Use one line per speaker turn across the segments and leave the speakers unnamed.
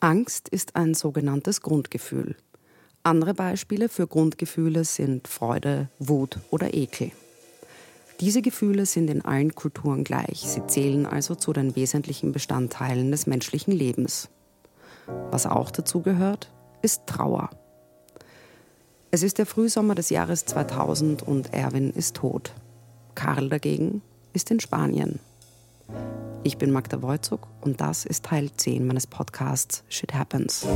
Angst ist ein sogenanntes Grundgefühl. Andere Beispiele für Grundgefühle sind Freude, Wut oder Ekel. Diese Gefühle sind in allen Kulturen gleich. Sie zählen also zu den wesentlichen Bestandteilen des menschlichen Lebens. Was auch dazu gehört, ist Trauer. Es ist der Frühsommer des Jahres 2000 und Erwin ist tot. Karl dagegen ist in Spanien. Ich bin Magda Wojcuk und das ist Teil 10 meines Podcasts Shit Happens.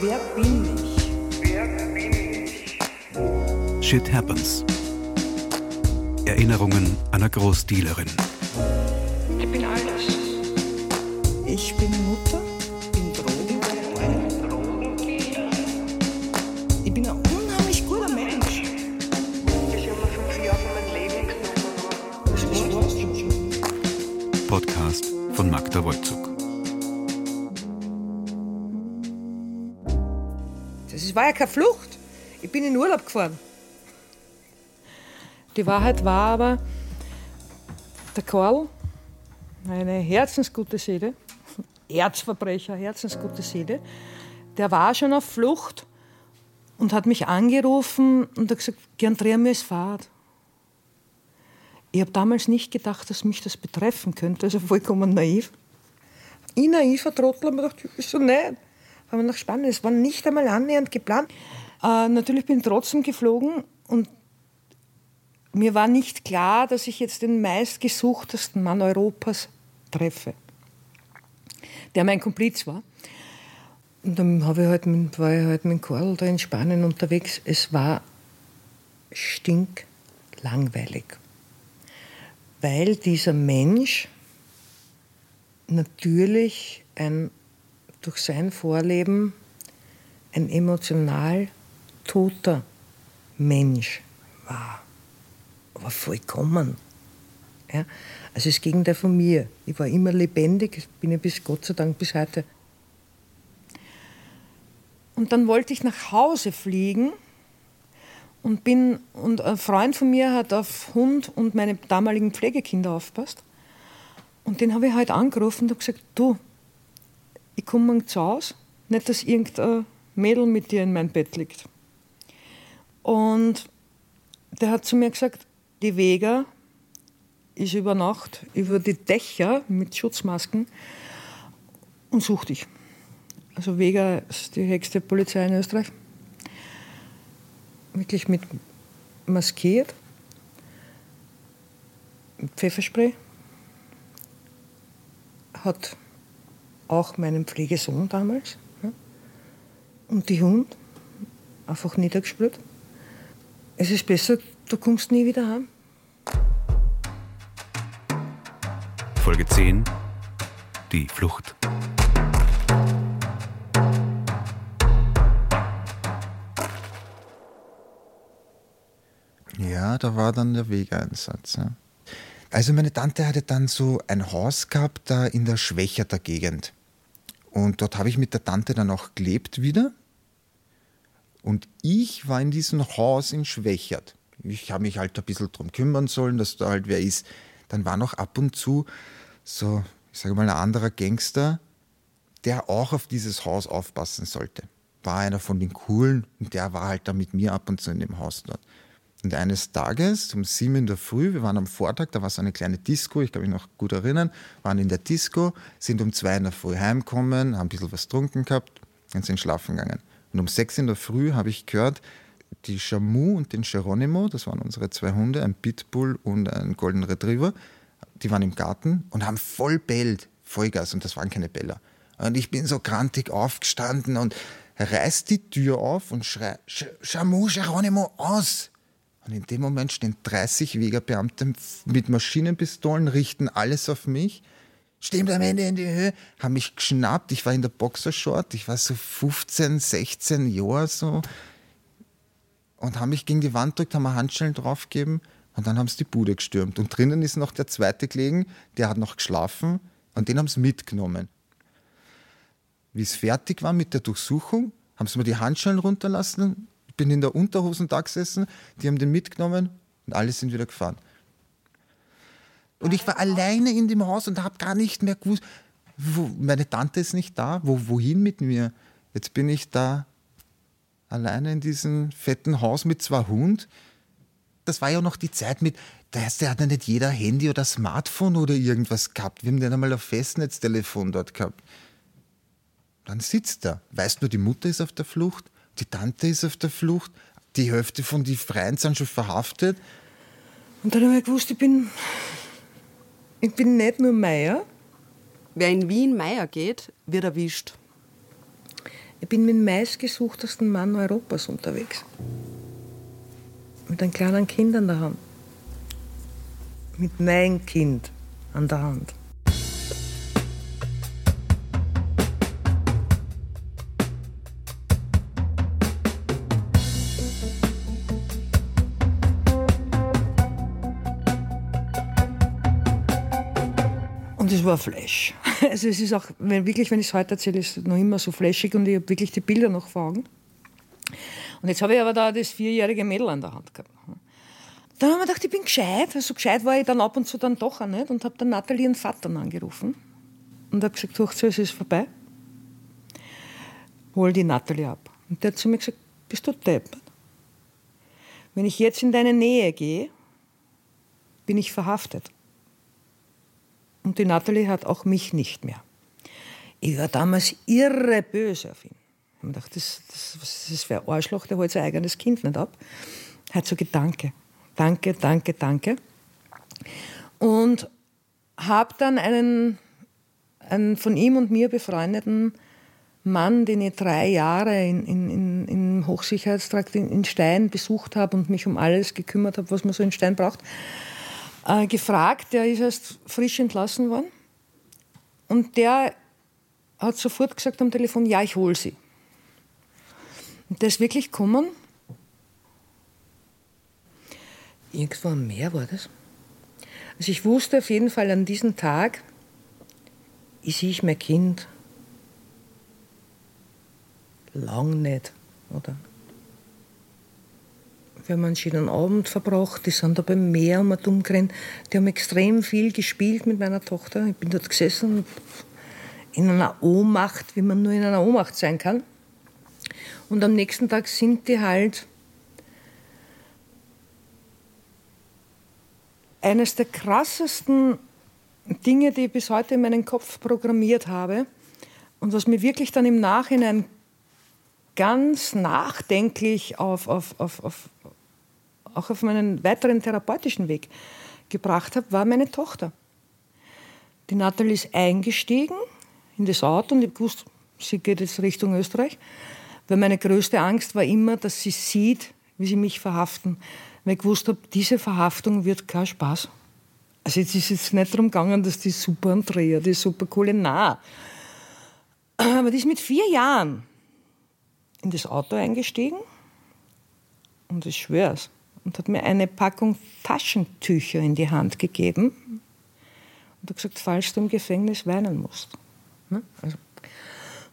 Wer bin ich? Wer bin
ich? Shit Happens. Erinnerungen einer Großdealerin.
Ich bin alles. Ich bin Mutter, war ja keine Flucht. Ich bin in Urlaub gefahren. Die Wahrheit war aber, der Karl, eine herzensgute Seele, Erzverbrecher, herzensgute Seele, der war schon auf Flucht und hat mich angerufen und hat gesagt, gern dreh mir es Fahrt. Ich habe damals nicht gedacht, dass mich das betreffen könnte, also vollkommen naiv. Ich naiver Trottel habe mir gedacht, wieso nicht? Fahren wir nach Spanien. Es war nicht einmal annähernd geplant. Äh, natürlich bin ich trotzdem geflogen und mir war nicht klar, dass ich jetzt den meistgesuchtesten Mann Europas treffe, der mein Kompliz war. Und dann habe ich halt mit, war ich halt mit Karl da in Spanien unterwegs. Es war stinklangweilig, weil dieser Mensch natürlich ein, durch sein Vorleben ein emotional toter Mensch war aber vollkommen. Ja? Also das Gegenteil von mir. Ich war immer lebendig, bin ja bis Gott sei Dank bis heute. Und dann wollte ich nach Hause fliegen und bin und ein Freund von mir hat auf Hund und meine damaligen Pflegekinder aufpasst. Und den habe ich halt angerufen und gesagt, du, ich komme zu Hause, nicht, dass irgendein Mädel mit dir in mein Bett liegt. Und der hat zu mir gesagt, die Vega ist über Nacht über die Dächer mit Schutzmasken und sucht dich. Also Vega ist die höchste Polizei in Österreich. Wirklich mit maskiert, mit Pfefferspray. Hat auch meinen Pflegesohn damals ja, und die Hund einfach niedergespürt. Es ist besser, Du kommst nie wieder heim.
Folge 10 Die Flucht.
Ja, da war dann der Wegeinsatz. Ja. Also meine Tante hatte dann so ein Haus gehabt da in der Schwächerter Gegend. Und dort habe ich mit der Tante dann auch gelebt wieder. Und ich war in diesem Haus in Schwächert ich habe mich halt ein bisschen darum kümmern sollen, dass da halt wer ist. Dann war noch ab und zu so, ich sage mal, ein anderer Gangster, der auch auf dieses Haus aufpassen sollte. War einer von den Coolen und der war halt da mit mir ab und zu in dem Haus dort. Und eines Tages um sieben in der Früh, wir waren am Vortag, da war so eine kleine Disco, ich kann mich noch gut erinnern, waren in der Disco, sind um zwei in der Früh heimgekommen, haben ein bisschen was getrunken gehabt und sind schlafen gegangen. Und um sechs in der Früh habe ich gehört, die Chamu und den Geronimo, das waren unsere zwei Hunde, ein Pitbull und ein Golden Retriever, die waren im Garten und haben voll bellt, Vollgas und das waren keine Beller. Und ich bin so krantig aufgestanden und reißt die Tür auf und schrei, Chamu, Geronimo, aus! Und in dem Moment stehen 30 Wegerbeamte mit Maschinenpistolen, richten alles auf mich, stehen am Ende in die Höhe, haben mich geschnappt. Ich war in der Boxershort, ich war so 15, 16 Jahre so und haben mich gegen die Wand gedrückt, haben mir Handschellen draufgegeben und dann haben sie die Bude gestürmt. Und drinnen ist noch der zweite gelegen, der hat noch geschlafen und den haben sie mitgenommen. Wie es fertig war mit der Durchsuchung, haben sie mir die Handschellen runterlassen. Bin in der Unterhosen da gesessen, die haben den mitgenommen und alle sind wieder gefahren. Und ich war alleine in dem Haus und habe gar nicht mehr gewusst, wo, meine Tante ist nicht da, wo, wohin mit mir? Jetzt bin ich da alleine in diesem fetten Haus mit zwei Hunden. Das war ja noch die Zeit mit, da hat ja nicht jeder Handy oder Smartphone oder irgendwas gehabt. Wir haben dann einmal ein Festnetztelefon dort gehabt. Dann sitzt er. Weißt nur, die Mutter ist auf der Flucht, die Tante ist auf der Flucht, die Hälfte von den Freien sind schon verhaftet.
Und dann habe ich gewusst, ich bin, ich bin nicht nur Meier.
Wer in Wien Meier geht, wird erwischt.
Ich bin mit dem meistgesuchtesten Mann Europas unterwegs. Mit einem kleinen Kind an der Hand. Mit meinem Kind an der Hand. Flash. Also es ist auch, wenn, wirklich, wenn ich es heute erzähle, ist es noch immer so flashig und ich habe wirklich die Bilder noch vor Augen. Und jetzt habe ich aber da das vierjährige Mädel an der Hand gehabt. Dann habe ich gedacht, ich bin gescheit. Also gescheit war ich dann ab und zu dann doch auch nicht und habe dann Nathalie ihren Vater angerufen und habe gesagt, durch es ist vorbei. Hol die Nathalie ab. Und der hat zu mir gesagt, bist du deppert? Wenn ich jetzt in deine Nähe gehe, bin ich verhaftet. Und die Natalie hat auch mich nicht mehr. Ich war damals irre böse auf ihn. Ich habe gedacht, das, das, das wäre ein Arschloch, der holt sein eigenes Kind nicht ab. Hat so Gedanke. Danke, danke, danke. Und habe dann einen, einen von ihm und mir befreundeten Mann, den ich drei Jahre in, in, in, im Hochsicherheitstrakt in, in Stein besucht habe und mich um alles gekümmert habe, was man so in Stein braucht, äh, gefragt. Der ist erst frisch entlassen worden. Und der hat sofort gesagt am Telefon, ja, ich hole sie. Und der ist wirklich gekommen. Irgendwann mehr war das. Also ich wusste auf jeden Fall an diesem Tag, ich sehe ich mein Kind lang nicht, oder? Wir haben einen schönen Abend verbracht, die sind da beim Meer um umgerannt. Die haben extrem viel gespielt mit meiner Tochter. Ich bin dort gesessen, in einer Ohnmacht, wie man nur in einer Ohnmacht sein kann. Und am nächsten Tag sind die halt eines der krassesten Dinge, die ich bis heute in meinen Kopf programmiert habe und was mir wirklich dann im Nachhinein ganz nachdenklich auf, auf, auf, auf, auch auf meinen weiteren therapeutischen Weg gebracht habe, war meine Tochter. Die Natalie ist eingestiegen in das Auto und ich wusste, sie geht jetzt Richtung Österreich, weil meine größte Angst war immer, dass sie sieht, wie sie mich verhaften. Weil ich gewusst habe, diese Verhaftung wird kein Spaß. Also jetzt ist es nicht darum gegangen, dass die super Andrea, die super Kulinar. Aber die ist mit vier Jahren in das Auto eingestiegen und ich schwöre es, und hat mir eine Packung Taschentücher in die Hand gegeben und hat gesagt, falls du im Gefängnis weinen musst. Ne? Also,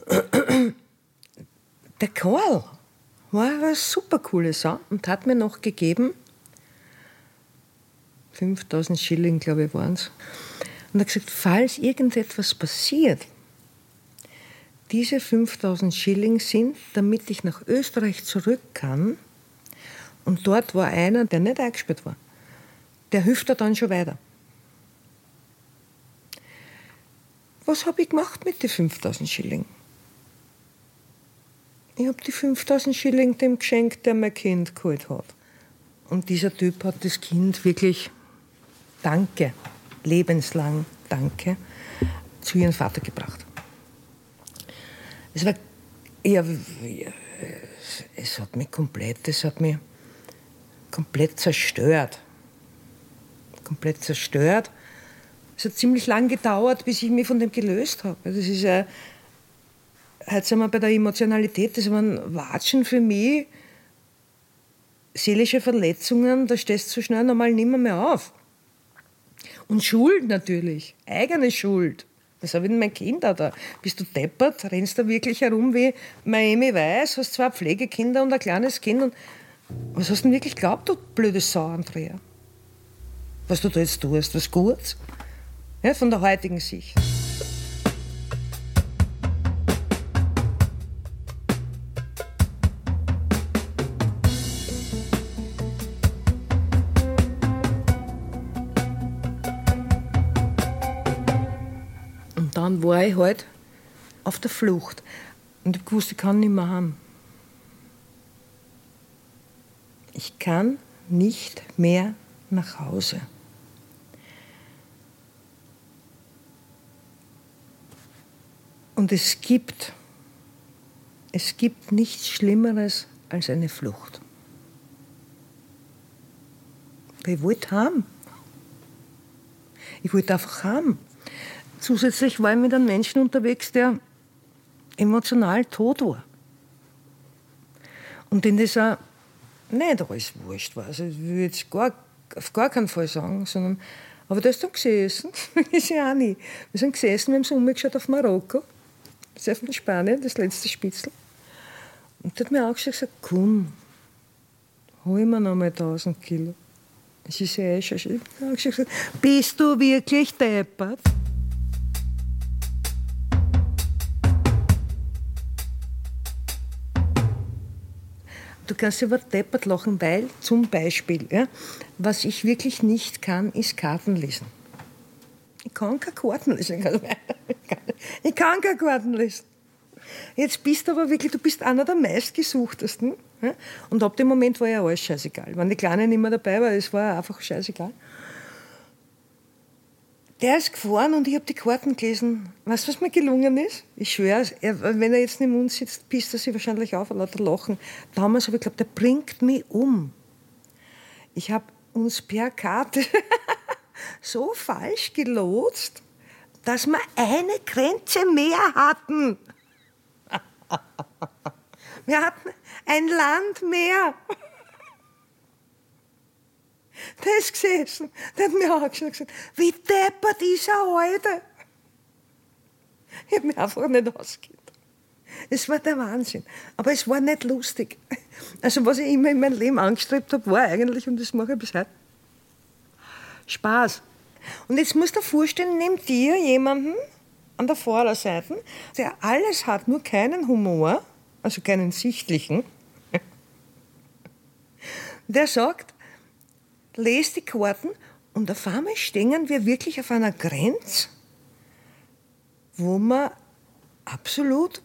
der Karl war eine super coole Sau und hat mir noch gegeben, 5000 Schilling, glaube ich, waren es, und hat gesagt, falls irgendetwas passiert, diese 5000 Schilling sind, damit ich nach Österreich zurück kann. Und dort war einer, der nicht eingesperrt war. Der hilft dann schon weiter. Was habe ich gemacht mit den 5000 Schilling? Ich habe die 5000 Schilling dem geschenkt, der mein Kind geholt hat. Und dieser Typ hat das Kind wirklich, danke, lebenslang, danke, zu ihrem Vater gebracht. Es war, ja, es hat mich komplett, es hat mich komplett zerstört. Komplett zerstört. Es hat ziemlich lang gedauert, bis ich mich von dem gelöst habe. Das ist ja, heute sind wir bei der Emotionalität, das waren Watschen für mich, seelische Verletzungen, da stehst du so schnell normal nimmer mehr auf. Und Schuld natürlich, eigene Schuld. Was habe ich denn mein Kind da? Bist du deppert? Rennst du wirklich herum wie Miami Weiß? Hast zwei Pflegekinder und ein kleines Kind. Und was hast du denn wirklich geglaubt, du blöde Sau, Andrea? Was du da jetzt tust, was Gutes? Ja, von der heutigen Sicht. Und dann war ich halt auf der Flucht. Und ich wusste, ich kann nicht mehr haben. Ich kann nicht mehr nach Hause. Und es gibt, es gibt nichts Schlimmeres als eine Flucht. Ich wollte haben. Ich wollte einfach haben. Zusätzlich war ich mit einem Menschen unterwegs, der emotional tot war. Und in dieser nicht alles wurscht war. Also ich will jetzt gar, auf gar keinen Fall sagen, sondern, aber der ist dann gesessen, ist ja auch nie. Wir sind gesessen, wir haben so umgeschaut auf Marokko, das ist in Spanien, das letzte Spitzel. Und der hat mir auch gesagt, komm, hol mir noch mal 1000 Kilo. Es ist ja eh schon schön. Gesagt, bist du wirklich deppert? Du kannst über deppert lachen, weil zum Beispiel, ja, was ich wirklich nicht kann, ist Karten lesen. Ich kann keine Karten lesen. Ich kann keine Karten lesen. Jetzt bist du aber wirklich, du bist einer der meistgesuchtesten. Ja? Und ab dem Moment war ja alles scheißegal. Wenn die Kleine nicht mehr dabei war, es war einfach scheißegal. Der ist gefahren und ich habe die Karten gelesen. Weißt du, was mir gelungen ist? Ich schwöre, wenn er jetzt neben uns sitzt, pisst er sich wahrscheinlich auf und lauter Lachen. Damals habe ich geglaubt, der bringt mich um. Ich habe uns per Karte so falsch gelotst, dass wir eine Grenze mehr hatten. Wir hatten ein Land mehr. Der ist gesessen, der hat mir angeschaut und gesagt, wie deppert ist er heute? Ich habe mich einfach nicht ausgegeben. Es war der Wahnsinn. Aber es war nicht lustig. Also was ich immer in meinem Leben angestrebt habe, war eigentlich, und das mache ich bis heute, Spaß. Und jetzt musst du dir vorstellen, neben dir jemanden an der Vorderseite, der alles hat, nur keinen Humor, also keinen sichtlichen, der sagt, lest die Karten und auf einmal stehen wir wirklich auf einer Grenze, wo wir absolut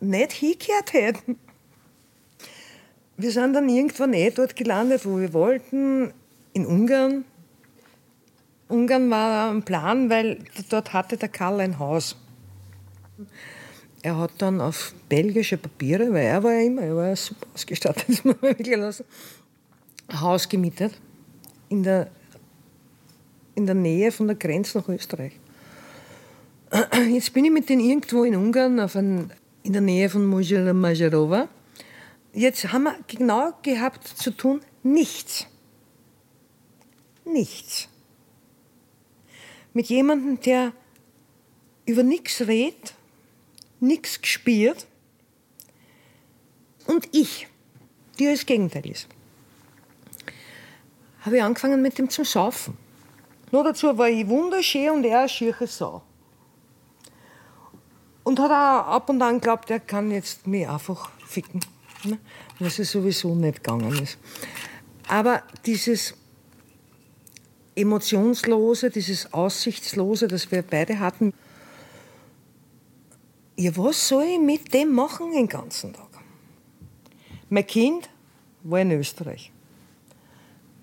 nicht hingehört hätten. Wir sind dann irgendwann eh dort gelandet, wo wir wollten, in Ungarn. Ungarn war ein Plan, weil dort hatte der Karl ein Haus. Er hat dann auf belgische Papiere, weil er war ja immer, er war ja super ausgestattet, das muss man wirklich lassen, ein Haus gemietet in der, in der Nähe von der Grenze nach Österreich. Jetzt bin ich mit denen irgendwo in Ungarn, auf ein, in der Nähe von Majerova. Jetzt haben wir genau gehabt zu tun, nichts. Nichts. Mit jemandem, der über nichts redet, nichts gespielt und ich, die das Gegenteil ist habe ich angefangen mit dem zu saufen. Nur dazu war ich wunderschön und er eine schiere Sau. Und hat auch ab und an geglaubt, er kann jetzt mich einfach ficken. Ne? Was es sowieso nicht gegangen ist. Aber dieses Emotionslose, dieses Aussichtslose, das wir beide hatten, ja, was soll ich mit dem machen den ganzen Tag? Mein Kind war in Österreich.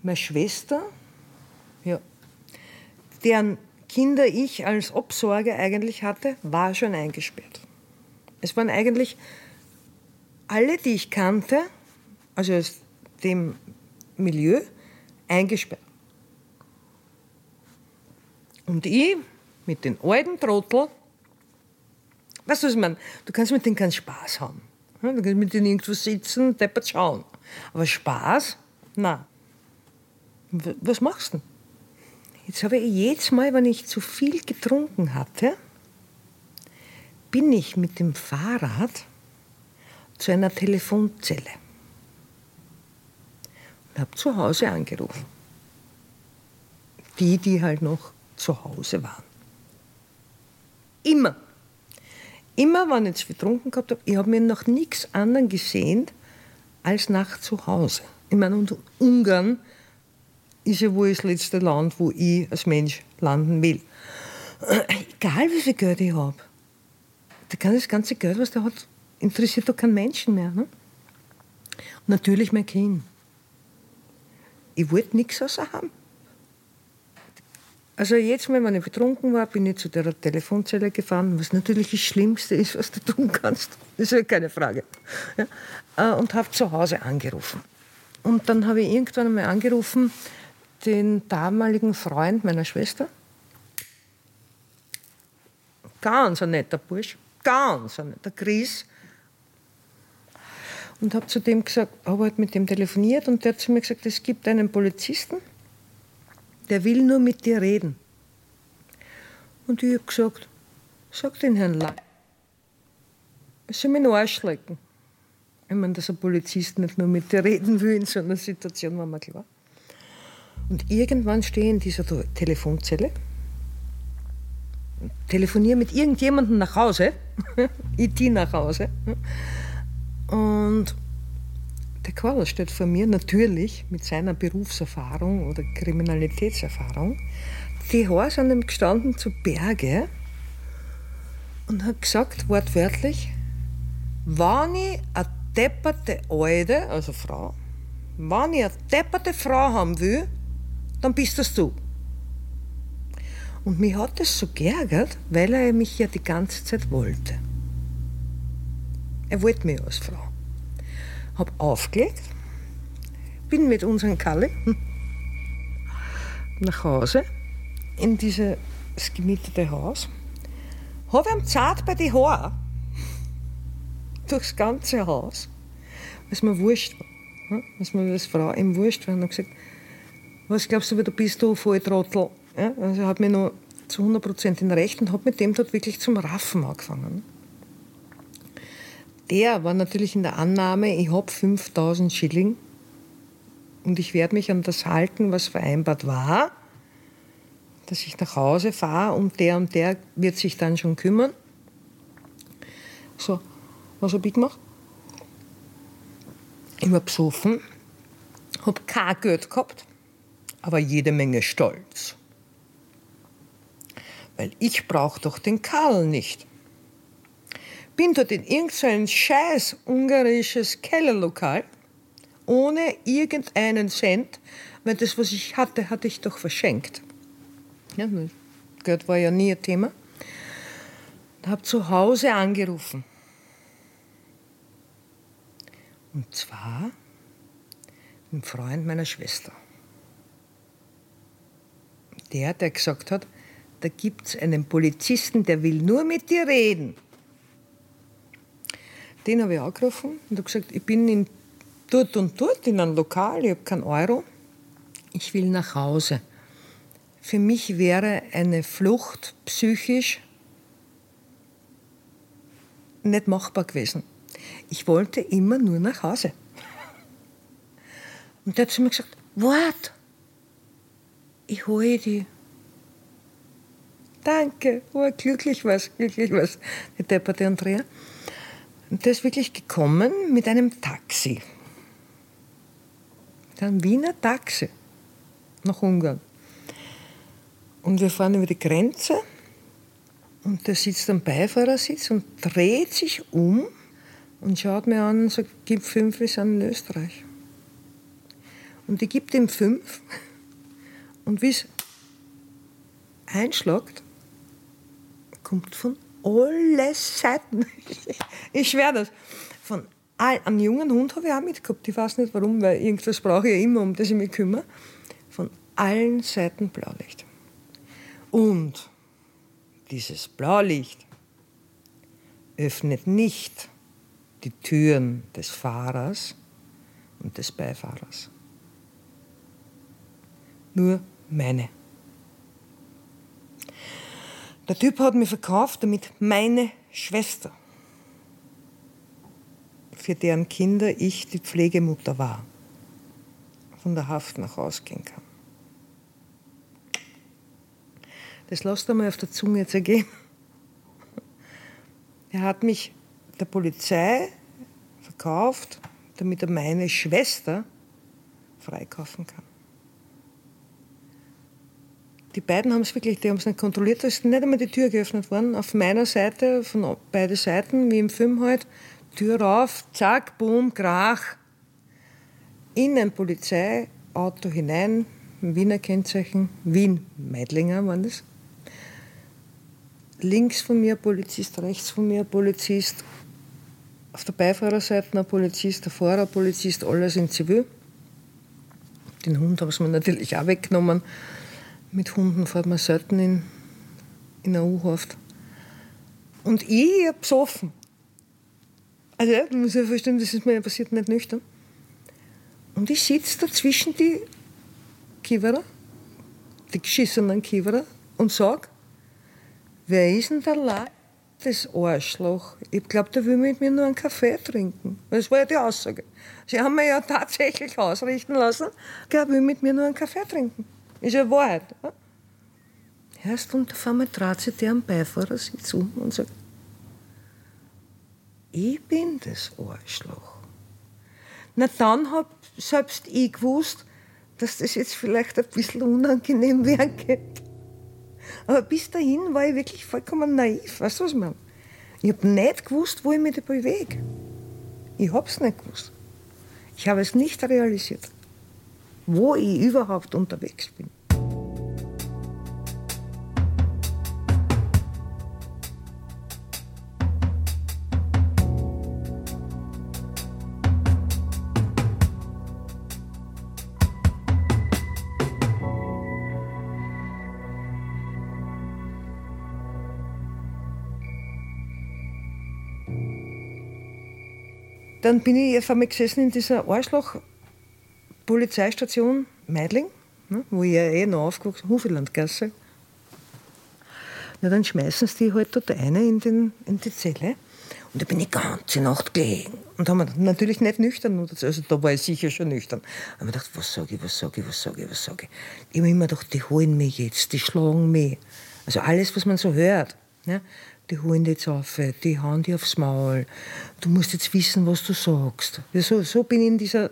Meine Schwester, ja, deren Kinder ich als Obsorge eigentlich hatte, war schon eingesperrt. Es waren eigentlich alle, die ich kannte, also aus dem Milieu, eingesperrt. Und ich mit den alten Trottel, weißt du, was ich meine? Du kannst mit denen keinen Spaß haben. Du kannst mit denen irgendwo sitzen, deppert schauen. Aber Spaß? Nein was machst du? Jetzt habe ich jedes Mal, wenn ich zu viel getrunken hatte, bin ich mit dem Fahrrad zu einer Telefonzelle und habe zu Hause angerufen. Die, die halt noch zu Hause waren. Immer. Immer, wenn ich zu viel getrunken gehabt habe, ich habe mir noch nichts anderes gesehen als nach zu Hause. Ich meine, und Ungarn ist ja wohl das letzte Land, wo ich als Mensch landen will. egal wie viel Geld ich habe. Der kann das ganze Geld, was der hat, interessiert doch keinen Menschen mehr. Ne? Und natürlich mein Kind. Ich wollte nichts außer haben. Also jetzt wenn ich betrunken war, bin ich zu der Telefonzelle gefahren, was natürlich das Schlimmste ist, was du tun kannst. Das ist ja keine Frage. Ja, äh, und habe zu Hause angerufen. Und dann habe ich irgendwann einmal angerufen, den damaligen Freund meiner Schwester. Ganz ein netter Bursch, ganz ein netter Chris. Und habe zu dem gesagt, habe halt mit dem telefoniert und der hat zu mir gesagt, es gibt einen Polizisten, der will nur mit dir reden. Und ich habe gesagt, sag den Herrn Lang, er soll mich in den Arsch lecken. Ich meine, dass ein Polizist nicht nur mit dir reden will in so einer Situation, war mir klar. Und irgendwann stehe ich in dieser Telefonzelle, telefoniere mit irgendjemandem nach Hause, IT nach Hause. Und der Qualler steht vor mir natürlich mit seiner Berufserfahrung oder Kriminalitätserfahrung. Die Haare sind ihm gestanden zu Berge und hat gesagt, wortwörtlich, wenn ich eine depperte Alte, also Frau, wenn ich eine depperte Frau haben will, dann bist das du. Und mich hat das so geärgert, weil er mich ja die ganze Zeit wollte. Er wollte mich als Frau habe aufgelegt, bin mit unserem Kalle nach Hause in dieses gemietete Haus, habe ihm zart bei die Haare durchs ganze Haus, was mir wurscht war, was mir als Frau ihm wurscht war, und gesagt, was glaubst du, wie du bist, du voll Trottel. Ja, also hat mich noch zu 100% in Recht und habe mit dem dort wirklich zum Raffen angefangen der war natürlich in der Annahme, ich habe 5000 Schilling und ich werde mich an das halten, was vereinbart war, dass ich nach Hause fahre und der und der wird sich dann schon kümmern. So, was habe ich gemacht? Ich war besoffen, habe kein Geld gehabt, aber jede Menge Stolz. Weil ich brauche doch den Karl nicht bin dort in irgendein scheiß ungarisches Kellerlokal ohne irgendeinen Cent, weil das, was ich hatte, hatte ich doch verschenkt. Ja, Geld war ja nie ein Thema. Ich habe zu Hause angerufen. Und zwar ein Freund meiner Schwester. Der, der gesagt hat, da gibt es einen Polizisten, der will nur mit dir reden. Den habe ich angerufen und habe gesagt, ich bin in, dort und dort in einem Lokal, ich habe keinen Euro, ich will nach Hause. Für mich wäre eine Flucht psychisch nicht machbar gewesen. Ich wollte immer nur nach Hause. Und der hat zu mir gesagt, wart, ich hole die. Danke, oh, glücklich was, glücklich was, die depperte Andrea. Und der ist wirklich gekommen mit einem Taxi. Mit einem Wiener Taxi nach Ungarn. Und wir fahren über die Grenze und der sitzt am Beifahrersitz und dreht sich um und schaut mir an und sagt, gib fünf, wir sind in Österreich. Und ich gebe ihm fünf und wie es einschlagt, kommt von alle Seiten. Ich schwöre das. Von all, einen jungen Hund habe ich auch mitgehabt. Ich weiß nicht warum, weil irgendwas brauche ich ja immer, um das ich mich kümmere. Von allen Seiten Blaulicht. Und dieses Blaulicht öffnet nicht die Türen des Fahrers und des Beifahrers. Nur meine. Der Typ hat mich verkauft, damit meine Schwester, für deren Kinder ich die Pflegemutter war, von der Haft nach Hause gehen kann. Das lasst einmal auf der Zunge zergehen. Er hat mich der Polizei verkauft, damit er meine Schwester freikaufen kann. Die beiden haben es wirklich, die haben es nicht kontrolliert, da ist nicht einmal die Tür geöffnet worden. Auf meiner Seite, von beiden Seiten, wie im Film halt, Tür rauf, zack, boom, krach. In ein Polizeiauto hinein, Wiener Kennzeichen, Wien, Meidlinger waren das. Links von mir Polizist, rechts von mir Polizist, auf der Beifahrerseite ein Polizist, der Fahrer Polizist, alles in Zivil. Den Hund haben sie mir natürlich auch weggenommen. Mit Hunden fährt man selten in, in eine U-Haft. Und ich habe besoffen. Also, du musst ja verstehen, das ist mir passiert nicht nüchtern. Und ich sitze da zwischen die Kiewerer, die geschissenen Kiewerer, und sage, wer ist denn der La das Arschloch? Ich glaube, der will mit mir nur einen Kaffee trinken. Das war ja die Aussage. Sie haben mir ja tatsächlich ausrichten lassen, er will mit mir nur einen Kaffee trinken. Ist ja Wahrheit. Ja? Erst einmal trat sich der am Beifahrersitz um und sagt, ich bin das Arschloch. Na dann hab selbst ich gewusst, dass das jetzt vielleicht ein bisschen unangenehm werden könnte. Aber bis dahin war ich wirklich vollkommen naiv. Weißt du, was ich meine? Ich habe nicht gewusst, wo ich mich bewege. Ich habe es nicht gewusst. Ich habe es nicht realisiert, wo ich überhaupt unterwegs bin. Dann bin ich auf einmal gesessen in dieser Arschloch-Polizeistation Meidling, ne, wo ich ja eh noch aufgewachsen bin, Hufelandgasse. Na, dann schmeißen sie die halt dort eine in, den, in die Zelle. Und da bin ich ganze Nacht gelegen. Und haben natürlich nicht nüchtern, also da war ich sicher schon nüchtern. Aber ich gedacht, was sage ich, was sage ich, was sage ich, was sage ich. Ich habe immer gedacht, die holen mich jetzt, die schlagen mich. Also alles, was man so hört. Ja die holen jetzt auf, die hauen dich aufs Maul, du musst jetzt wissen, was du sagst. Ja, so, so bin ich in dieser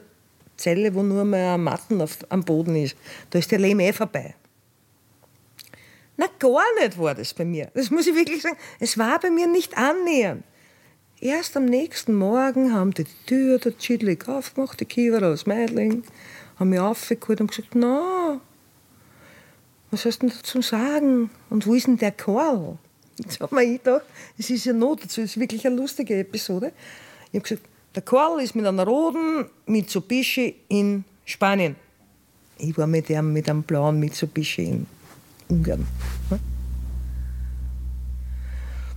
Zelle, wo nur mehr Matten auf, am Boden ist. Da ist der Leben eh vorbei. Na, gar nicht war das bei mir. Das muss ich wirklich sagen. Es war bei mir nicht annähernd. Erst am nächsten Morgen haben die die Tür der chillig aufgemacht, die Kiewer aus Meidling, haben mich aufgeholt und gesagt, na, was hast du denn dazu sagen? Und wo ist denn der Karl? Jetzt habe mir gedacht, es ist ja Not dazu, es ist wirklich eine lustige Episode. Ich habe gesagt, der Karl ist mit einer roten Mitsubishi in Spanien. Ich war mit einem, mit einem blauen Mitsubishi in Ungarn.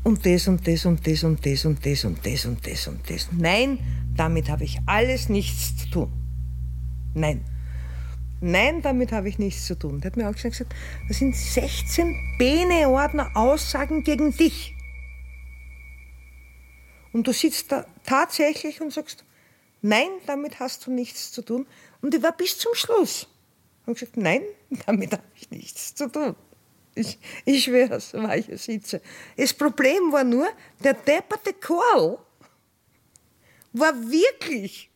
Und das und das und das und das und das und das und das und das. Nein, damit habe ich alles nichts zu tun. Nein. Nein, damit habe ich nichts zu tun. Der hat mir auch gesagt, das sind 16 Beneordner Aussagen gegen dich. Und du sitzt da tatsächlich und sagst, nein, damit hast du nichts zu tun. Und ich war bis zum Schluss. Und gesagt, nein, damit habe ich nichts zu tun. Ich, ich es, weil ich sitze. Das Problem war nur, der depperte Karl war wirklich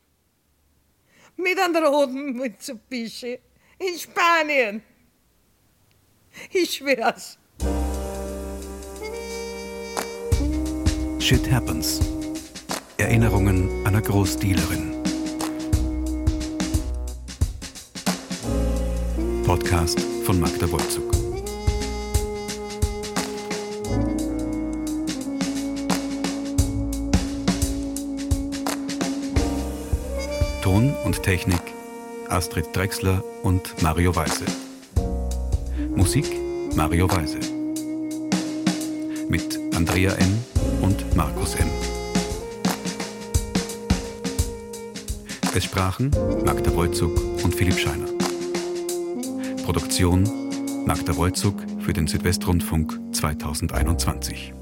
mit einem roten Mitsubishi in Spanien. Ich schwör's.
Shit Happens. Erinnerungen einer Großdealerin. Podcast von Magda Wolzug. Ton und Technik Astrid Drexler und Mario Weise. Musik Mario Weise. Mit Andrea N. und Markus M. Es sprachen Magda Wolzug und Philipp Scheiner. Produktion Magda Wolzug für den Südwestrundfunk 2021.